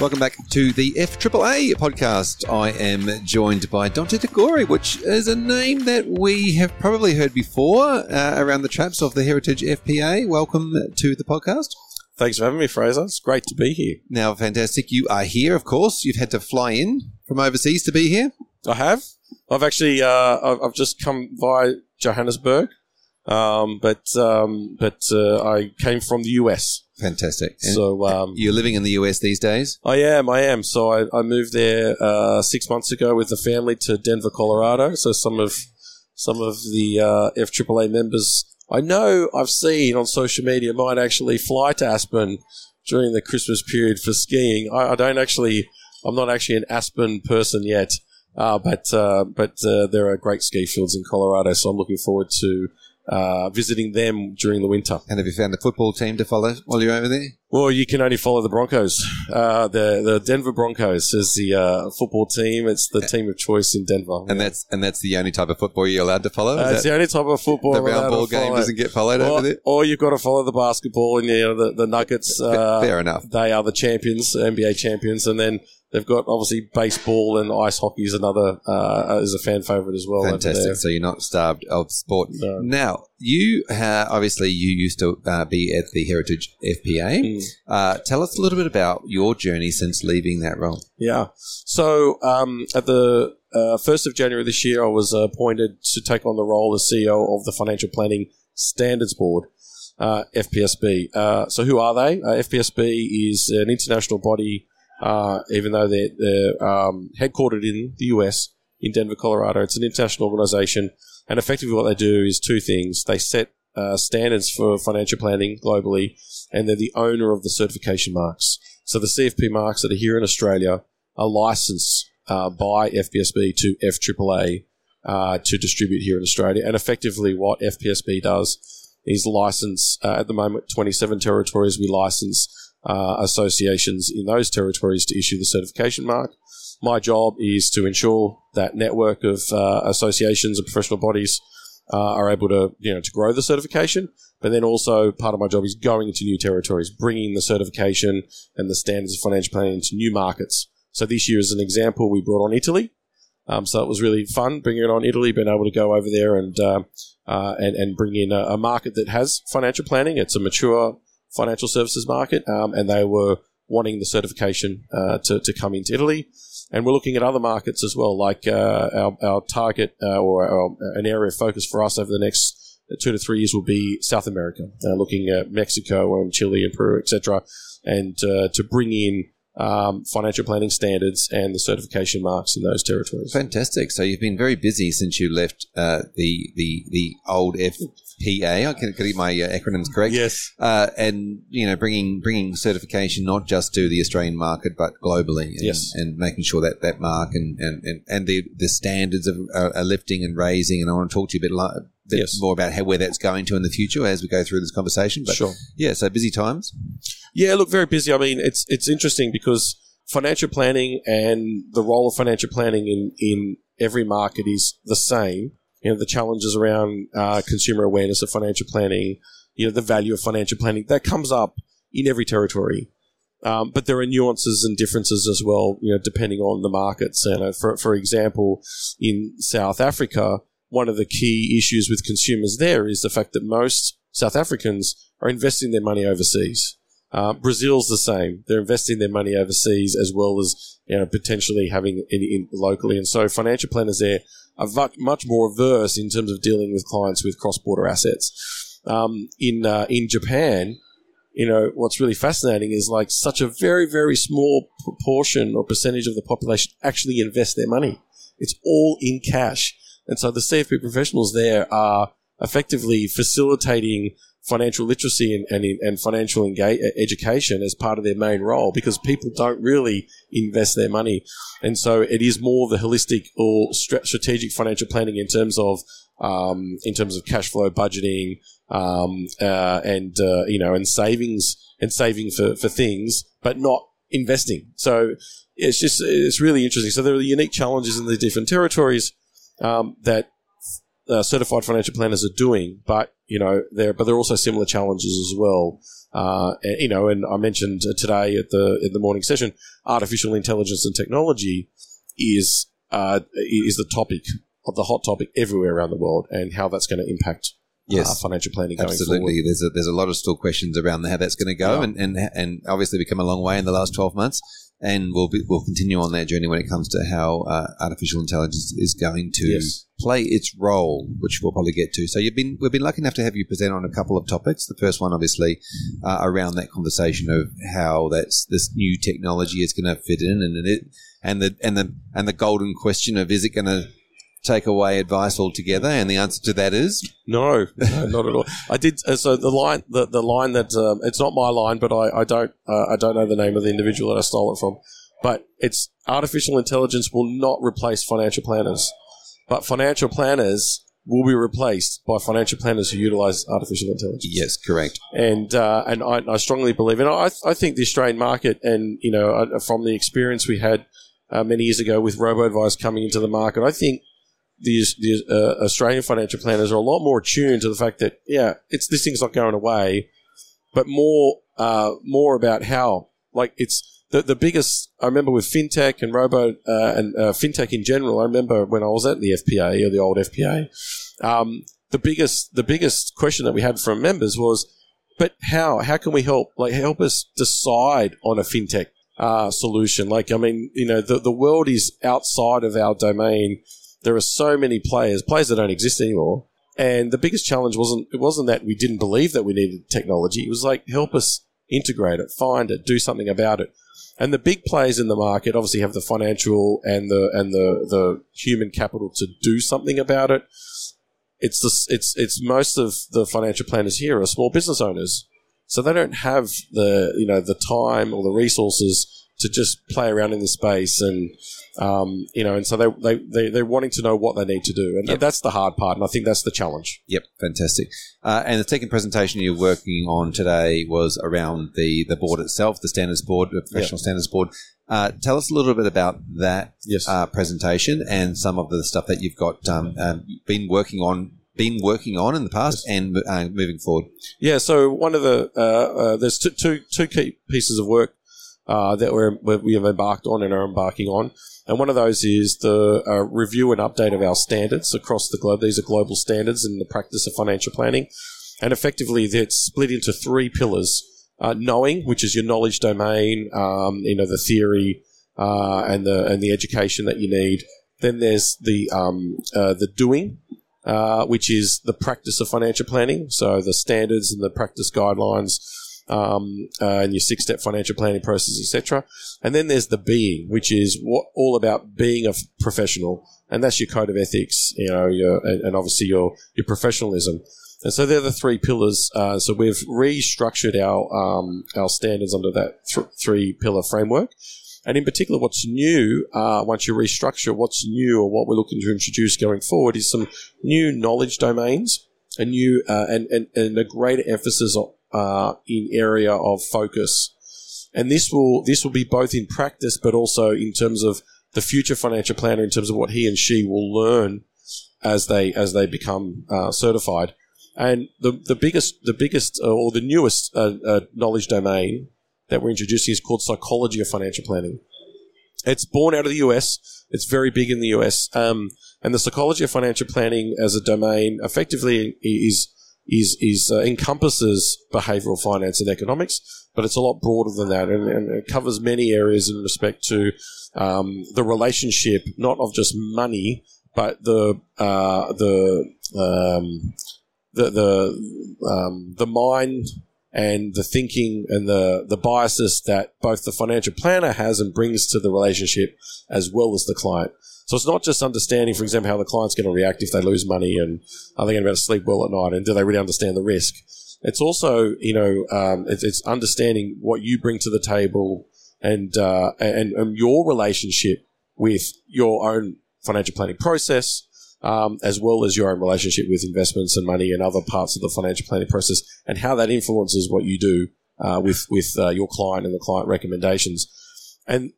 Welcome back to the FAAA podcast. I am joined by Dante De Gori, which is a name that we have probably heard before uh, around the traps of the Heritage FPA. Welcome to the podcast. Thanks for having me, Fraser. It's great to be here. Now, fantastic. You are here, of course. You've had to fly in from overseas to be here. I have. I've actually, uh, I've, just come via Johannesburg, um, but um, but uh, I came from the US. Fantastic. And So um, you're living in the US these days? I am, I am. So I, I moved there uh, six months ago with the family to Denver, Colorado. So some of some of the uh, FAAA members I know I've seen on social media might actually fly to Aspen during the Christmas period for skiing. I, I don't actually, I'm not actually an Aspen person yet, uh, but uh, but uh, there are great ski fields in Colorado, so I'm looking forward to uh, visiting them during the winter. And have you found a football team to follow while you're over there? Well, you can only follow the Broncos. Uh, the the Denver Broncos is the uh, football team. It's the team of choice in Denver. And that's and that's the only type of football you're allowed to follow. Uh, it's the only type of football the round ball game follow. doesn't get followed or, over there. or you've got to follow the basketball, and you know the, the Nuggets. Uh, Fair enough. They are the champions, NBA champions, and then they've got obviously baseball and ice hockey is another uh, is a fan favorite as well. Fantastic. So you're not starved of sport. No. Now, you uh, obviously you used to uh, be at the Heritage FPA. Mm. Uh, tell us a little bit about your journey since leaving that role. Yeah. So um, at the uh, first of January this year, I was appointed to take on the role as CEO of the Financial Planning Standards Board, uh, FPSB. Uh, so who are they? Uh, FPSB is an international body, uh, even though they're, they're um, headquartered in the US in Denver, Colorado. It's an international organization, and effectively what they do is two things: they set uh, standards for financial planning globally, and they're the owner of the certification marks. So the CFP marks that are here in Australia are licensed uh, by FPSB to FAAA uh, to distribute here in Australia. And effectively, what FPSB does is license uh, at the moment 27 territories. We license uh, associations in those territories to issue the certification mark. My job is to ensure that network of uh, associations and professional bodies uh, are able to you know to grow the certification. But then also part of my job is going into new territories, bringing the certification and the standards of financial planning into new markets. So this year, as an example, we brought on Italy. Um, so it was really fun bringing it on Italy, being able to go over there and uh, uh, and, and bring in a, a market that has financial planning. It's a mature financial services market, um, and they were wanting the certification uh, to, to come into Italy. And we're looking at other markets as well, like uh, our, our target uh, or our, an area of focus for us over the next two to three years will be South America, uh, looking at Mexico and Chile and Peru, etc., and uh, to bring in um, financial planning standards and the certification marks in those territories. Fantastic. So you've been very busy since you left uh, the the the old FPA. I can, can get my uh, acronyms correct. Yes. Uh, and you know, bringing bringing certification not just to the Australian market but globally, and, Yes. and making sure that that mark and and, and, and the the standards of are, are lifting and raising. And I want to talk to you a bit, bit Yes. more about how where that's going to in the future as we go through this conversation. But Sure. yeah, so busy times. Yeah, look, very busy. I mean, it's it's interesting because financial planning and the role of financial planning in in every market is the same. You know, the challenges around uh, consumer awareness of financial planning, you know, the value of financial planning that comes up in every territory. Um, but there are nuances and differences as well, you know, depending on the markets. And uh, for for example, in South Africa, one of the key issues with consumers there is the fact that most South Africans are investing their money overseas. Uh, Brazil's the same; they're investing their money overseas as well as you know potentially having in, in locally. And so, financial planners there are much, more averse in terms of dealing with clients with cross-border assets. Um, in uh, in Japan, you know what's really fascinating is like such a very very small proportion or percentage of the population actually invest their money. It's all in cash, and so the CFP professionals there are effectively facilitating financial literacy and, and, and financial engage, education as part of their main role because people don't really invest their money. And so it is more the holistic or strategic financial planning in terms of um, in terms of cash flow budgeting um, uh, and uh, you know and savings and saving for, for things, but not investing. So it's just it's really interesting. So there are unique challenges in the different territories um, that uh, certified financial planners are doing, but you know there but there are also similar challenges as well. Uh, and, you know, and I mentioned today at the in the morning session, artificial intelligence and technology is uh, is the topic of the hot topic everywhere around the world, and how that's going to impact Yes. uh, financial planning going Absolutely. forward. There's a, there's a lot of still questions around how that's going to go, Yeah. and, and and obviously we've come a long way in the last 12 months, and we'll be, we'll continue on that journey when it comes to how uh, artificial intelligence is going to Yes. play its role, which we'll probably get to. So you've been we've been lucky enough to have you present on a couple of topics. The first one, obviously, uh, around that conversation of how that's this new technology is going to fit in, and it and the and the and the golden question of is it going to take away advice altogether? And the answer to that is No, no, not at all. I did. Uh, so the line, the, the line that um, it's not my line, but I, I don't, uh, I don't know the name of the individual that I stole it from. But it's artificial intelligence will not replace financial planners, but financial planners will be replaced by financial planners who utilize artificial intelligence. yes, correct. and uh, and I, I strongly believe, and I, I think the Australian market, and you know, uh, from the experience we had uh, many years ago with robo advice coming into the market, I think the, the uh, Australian financial planners are a lot more attuned to the fact that yeah, it's this thing's not going away, but more uh, more about how like it's the the biggest. I remember with fintech and robo uh, and uh, fintech in general. I remember when I was at the FPA or the old FPA. Um, the biggest the biggest question that we had from members was but how? How can we help? Like, help us decide on a fintech uh, solution. Like, I mean, you know, the, the world is outside of our domain. There are so many players, players that don't exist anymore. And the biggest challenge wasn't it wasn't that we didn't believe that we needed technology. It was like help us integrate it, find it, do something about it. And the big players in the market obviously have the financial and the and the the human capital to do something about it it's the, it's it's most of the financial planners here are small business owners, so they don't have the you know the time or the resources to just play around in this space and um, you know and so they they they they're wanting to know what they need to do and Yep. that's the hard part and I think that's the challenge. Yep, fantastic. Uh, and the second presentation you're working on today was around the, the board itself, the standards board, the professional standards board. Uh, tell us a little bit about that Yes. uh, presentation and some of the stuff that you've got um, um, been working on, been working on in the past and uh, moving forward. Yeah, so one of the uh, uh, there's two, two, two key pieces of work uh, that we're, we have embarked on and are embarking on, and one of those is the uh, review and update of our standards across the globe. These are global standards in the practice of financial planning, and effectively that's split into three pillars: uh, knowing, which is your knowledge domain, um, you know, the theory uh, and the and the education that you need. Then there's the um, uh, the doing, uh, which is the practice of financial planning. So the standards and the practice guidelines, um, uh, and your six-step financial planning process, etc. And then there's the being, which is what, all about being a professional, and that's your code of ethics, you know, your, and, obviously your your professionalism. And so they're the three pillars. Uh, so we've restructured our um, our standards under that th- three pillar framework. And in particular, what's new, uh, once you restructure what's new or what we're looking to introduce going forward is some new knowledge domains, a new uh, and, and, and a greater emphasis uh, in area of focus. And this will this will be both in practice, but also in terms of the future financial planner, in terms of what he and she will learn as they as they become uh, certified. And the the biggest the biggest uh, or the newest uh, uh, knowledge domain that we're introducing is called psychology of financial planning. It's born out of the US. It's very big in the US. Um, and the psychology of financial planning as a domain effectively is is is uh, encompasses behavioral finance and economics, but it's a lot broader than that, and, and it covers many areas in respect to um, the relationship, not of just money, but the uh, the um, the the um, the mind and the thinking and the the biases that both the financial planner has and brings to the relationship as well as the client. So it's not just understanding, for example, how the client's going to react if they lose money and are they going to be able to sleep well at night and do they really understand the risk. It's also, you know, um, it's, it's understanding what you bring to the table and, uh, and and your relationship with your own financial planning process, um, as well as your own relationship with investments and money and other parts of the financial planning process, and how that influences what you do uh, with with uh, your client and the client recommendations. And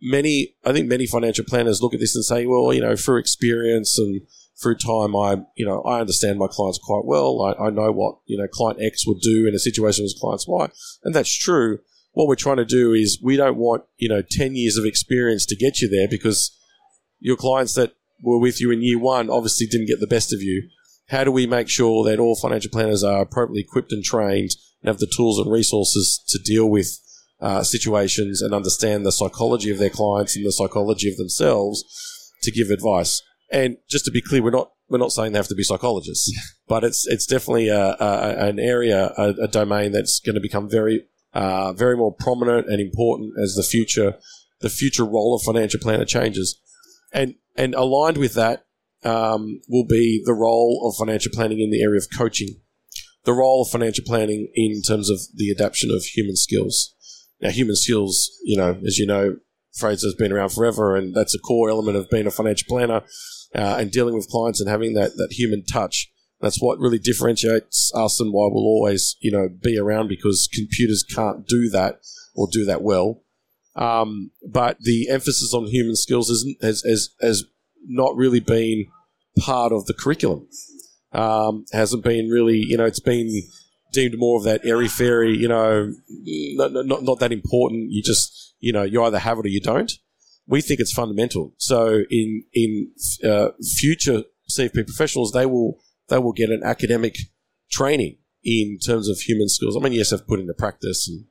many, I think many financial planners look at this and say, well, you know, through experience and through time, I you know I understand my clients quite well. I, I know what you know client X would do in a situation with clients Y, and that's true. What we're trying to do is we don't want you know ten years of experience to get you there because your clients that were with you in year one obviously didn't get the best of you. How do we make sure that all financial planners are appropriately equipped and trained and have the tools and resources to deal with uh, situations and understand the psychology of their clients and the psychology of themselves to give advice? And just to be clear, we're not we're not saying they have to be psychologists, but it's it's definitely a, a an area, a, a, domain that's going to become very uh, very more prominent and important as the future the future role of financial planner changes. And and aligned with that um, will be the role of financial planning in the area of coaching, the role of financial planning in terms of the adaptation of human skills. Now, human skills, you know, as you know, phrase has been around forever, and that's a core element of being a financial planner uh, and dealing with clients and having that, that human touch. That's what really differentiates us and why we'll always, you know, be around because computers can't do that or do that well. Um, but the emphasis on human skills isn't, has, has, has not really been part of the curriculum. Um, hasn't been really, you know, it's been deemed more of that airy fairy, you know, not, not, not that important. You just, you know, you either have it or you don't we think it's fundamental. So in in uh, future CFP professionals, they will they will get an academic training in terms of human skills. I mean, yes, I've put into practice, and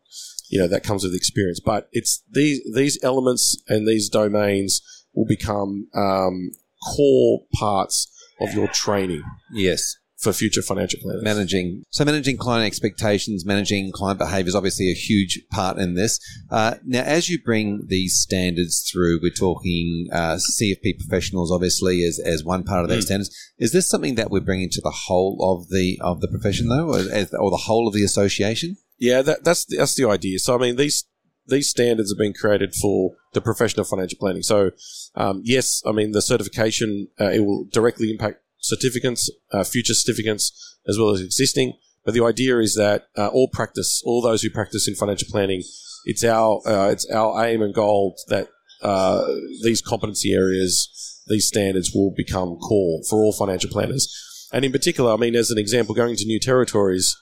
you know that comes with experience. But it's these these elements and these domains will become um, core parts of your training. Yes for future financial planners. Managing so managing client expectations, managing client behaviour is obviously a huge part in this. Uh, now, as you bring these standards through, we're talking uh, CFP professionals, obviously, as, as one part of that mm. standards. Is this something that we're bringing to the whole of the of the profession, though, or, or the whole of the association? Yeah, that, that's that's the idea. So, I mean, these these standards have been created for the profession of financial planning. So, um, yes, I mean the certification uh, it will directly impact certificates, uh, future certificates, as well as existing. But the idea is that uh, all practice, all those who practice in financial planning, it's our uh, it's our aim and goal that uh, these competency areas, these standards, will become core for all financial planners. And in particular, I mean, as an example, going to new territories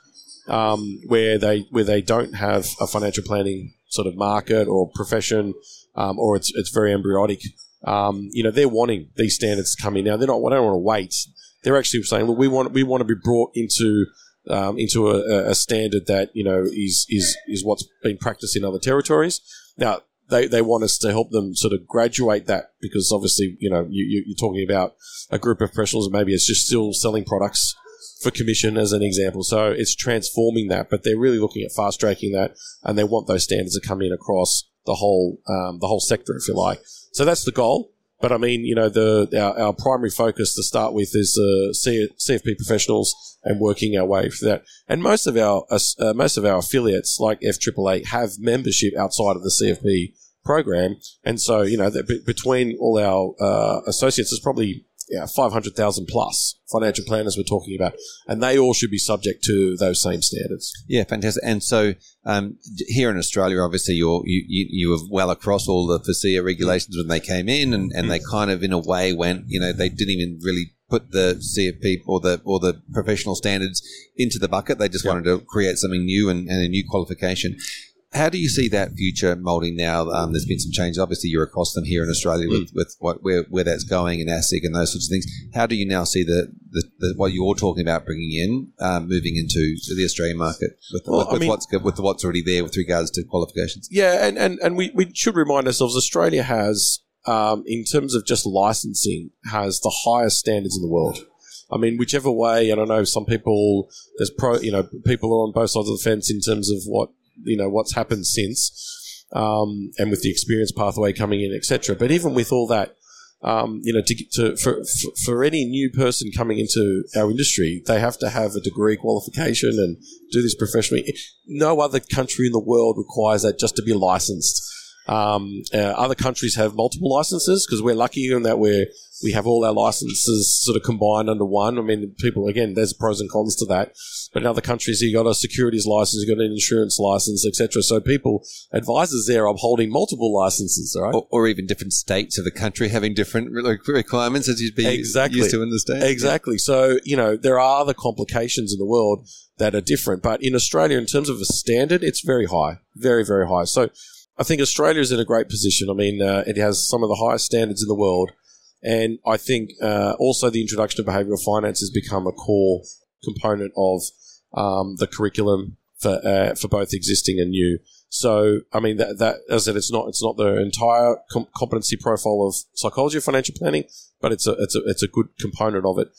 um, where they where they don't have a financial planning sort of market or profession, um, or it's it's very embryonic um, you know, they're wanting these standards to come in now. They're not. They don't want to wait. They're actually saying, look, we want we want to be brought into um, into a, a, standard that you know is is is what's been practiced in other territories. Now they, they want us to help them sort of graduate that because obviously you know you, you're talking about a group of professionals and maybe it's just still selling products for commission as an example. So it's transforming that, but they're really looking at fast tracking that, and they want those standards to come in across the whole um, the whole sector, if you like. So that's the goal. But I mean, you know, the our, our primary focus to start with is uh, CFP professionals and working our way through that. And most of our uh, most of our affiliates, like FAAA, have membership outside of the CFP program, and so you know, between all our uh, associates, there's probably yeah, 500,000 plus financial planners we're talking about, and they all should be subject to those same standards. Yeah, fantastic. And so um, here in Australia, obviously, you're, you, you, you were well across all the FASEA regulations when they came in, and, and they kind of, in a way, went, you know, they didn't even really put the CFP or the or the professional standards into the bucket. They just yep. wanted to create something new and, and a new qualification. How do you see that future molding now? Um, there's been some changes. Obviously, you're across them here in Australia with, mm. with what, where, where that's going and ASIC and those sorts of things. How do you now see the, the, the what you're talking about bringing in, um, moving into the Australian market with, well, with, with mean, what's with what's already there with regards to qualifications? Yeah, and, and, and we, we should remind ourselves Australia has, um, in terms of just licensing, has the highest standards in the world. I mean, whichever way, and I don't know, some people, there's pro, you know, people are on both sides of the fence in terms of what you know what's happened since, um, and with the experience pathway coming in, etc. But even with all that, um, you know, to, to for, for, for any new person coming into our industry, they have to have a degree qualification and do this professionally. No other country in the world requires that just to be licensed. Um, uh, other countries have multiple licenses because we're lucky in that we're we have all our licenses sort of combined under one. I mean, people again, there's pros and cons to that. But in other countries, you got a securities license, you got an insurance license, etc. So people, advisors there are holding multiple licenses, right? Or, or, even different states of the country having different requirements as you'd be exactly. used to understand. Exactly. So you know there are other complications in the world that are different, but in Australia, in terms of a standard, it's very high, very very high. So. I think Australia is in a great position. I mean, uh, it has some of the highest standards in the world. And I think uh, also the introduction of behavioral finance has become a core component of um, the curriculum for uh, for both existing and new. So, I mean, that, that as I said, it's not it's not the entire com- competency profile of psychology of financial planning, but it's a it's a it's a good component of it.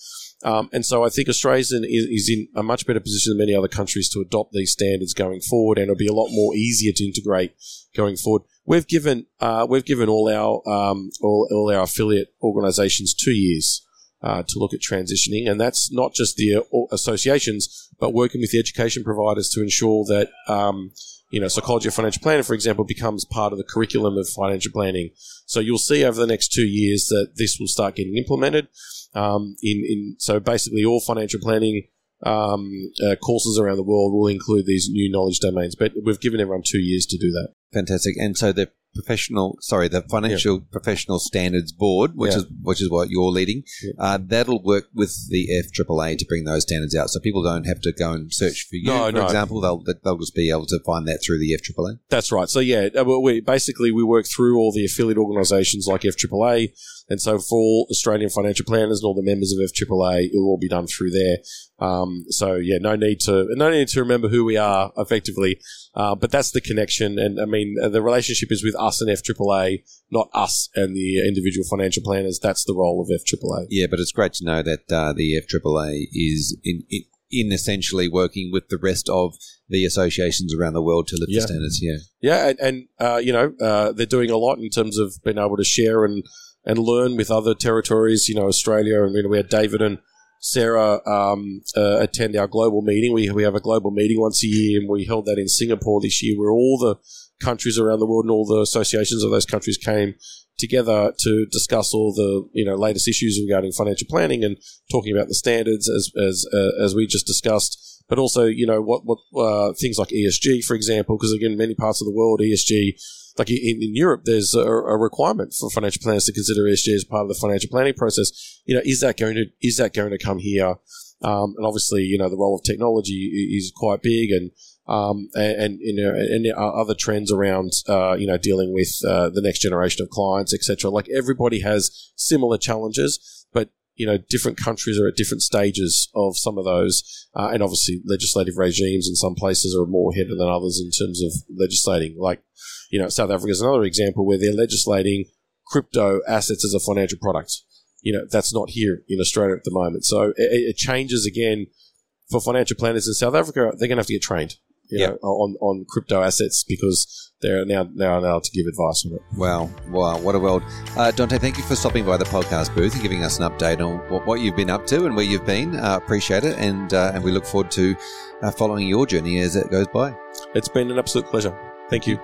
Um, and so, I think Australia is, is in a much better position than many other countries to adopt these standards going forward, and it'll be a lot more easier to integrate going forward. We've given uh, we've given all our um, all, all our affiliate organisations two years uh, to look at transitioning, and that's not just the uh, associations, but working with the education providers to ensure that um, you know psychology of financial planning, for example, becomes part of the curriculum of financial planning. So you'll see over the next two years that this will start getting implemented. Um, in in so basically all financial planning um, uh, courses around the world will include these new knowledge domains, but we've given everyone two years to do that. Fantastic. And so the professional, sorry, the Financial yeah. Professional Standards Board, which yeah. is which is what you're leading, yeah. uh, that'll work with the FAAA to bring those standards out. So people don't have to go and search for you, no, for no. example. They'll they'll just be able to find that through the FAAA. That's right. So yeah, uh, we basically we work through all the affiliate organisations like FAAA, and so for all Australian financial planners and all the members of FAAA, it will all be done through there. Um, so yeah, no need to no need to remember who we are effectively, uh, but that's the connection. And I mean, uh, the relationship is with us and FAAA, not us and the individual financial planners. That's the role of FAAA. Yeah, but it's great to know that uh, the FAAA is in, in, in essentially working with the rest of the associations around the world to lift yeah. the standards. Yeah, yeah, and, and uh, you know uh, they're doing a lot in terms of being able to share and and learn with other territories. You know, Australia, and you know, we had David and Sarah um, uh, attend our global meeting. We, we have a global meeting once a year, and we held that in Singapore this year, where all the countries around the world and all the associations of those countries came together to discuss all the you know latest issues regarding financial planning and talking about the standards as as uh, as we just discussed, but also you know what what uh, things like ESG, for example, because again, many parts of the world ESG like in, in Europe, there's a, a, requirement for financial planners to consider ESG as part of the financial planning process. You know, is that going to is that going to come here? Um, and obviously, you know, the role of technology is quite big, and um, and, and, you know, and other trends around, uh, you know, dealing with uh, the next generation of clients, etc. Like everybody has similar challenges, but you know, different countries are at different stages of some of those, uh, and obviously legislative regimes in some places are more ahead than others in terms of legislating. Like, you know, South Africa is another example where they're legislating crypto assets as a financial product. You know, that's not here in Australia at the moment. So it, it changes again for financial planners in South Africa. They're going to have to get trained you yep. know, on, on crypto assets because they're now now allowed to give advice on it. Wow, wow, what a world! Uh, Dante, thank you for stopping by the podcast booth and giving us an update on what, what you've been up to and where you've been. Uh, appreciate it, and uh, and we look forward to uh, following your journey as it goes by. It's been an absolute pleasure. Thank you.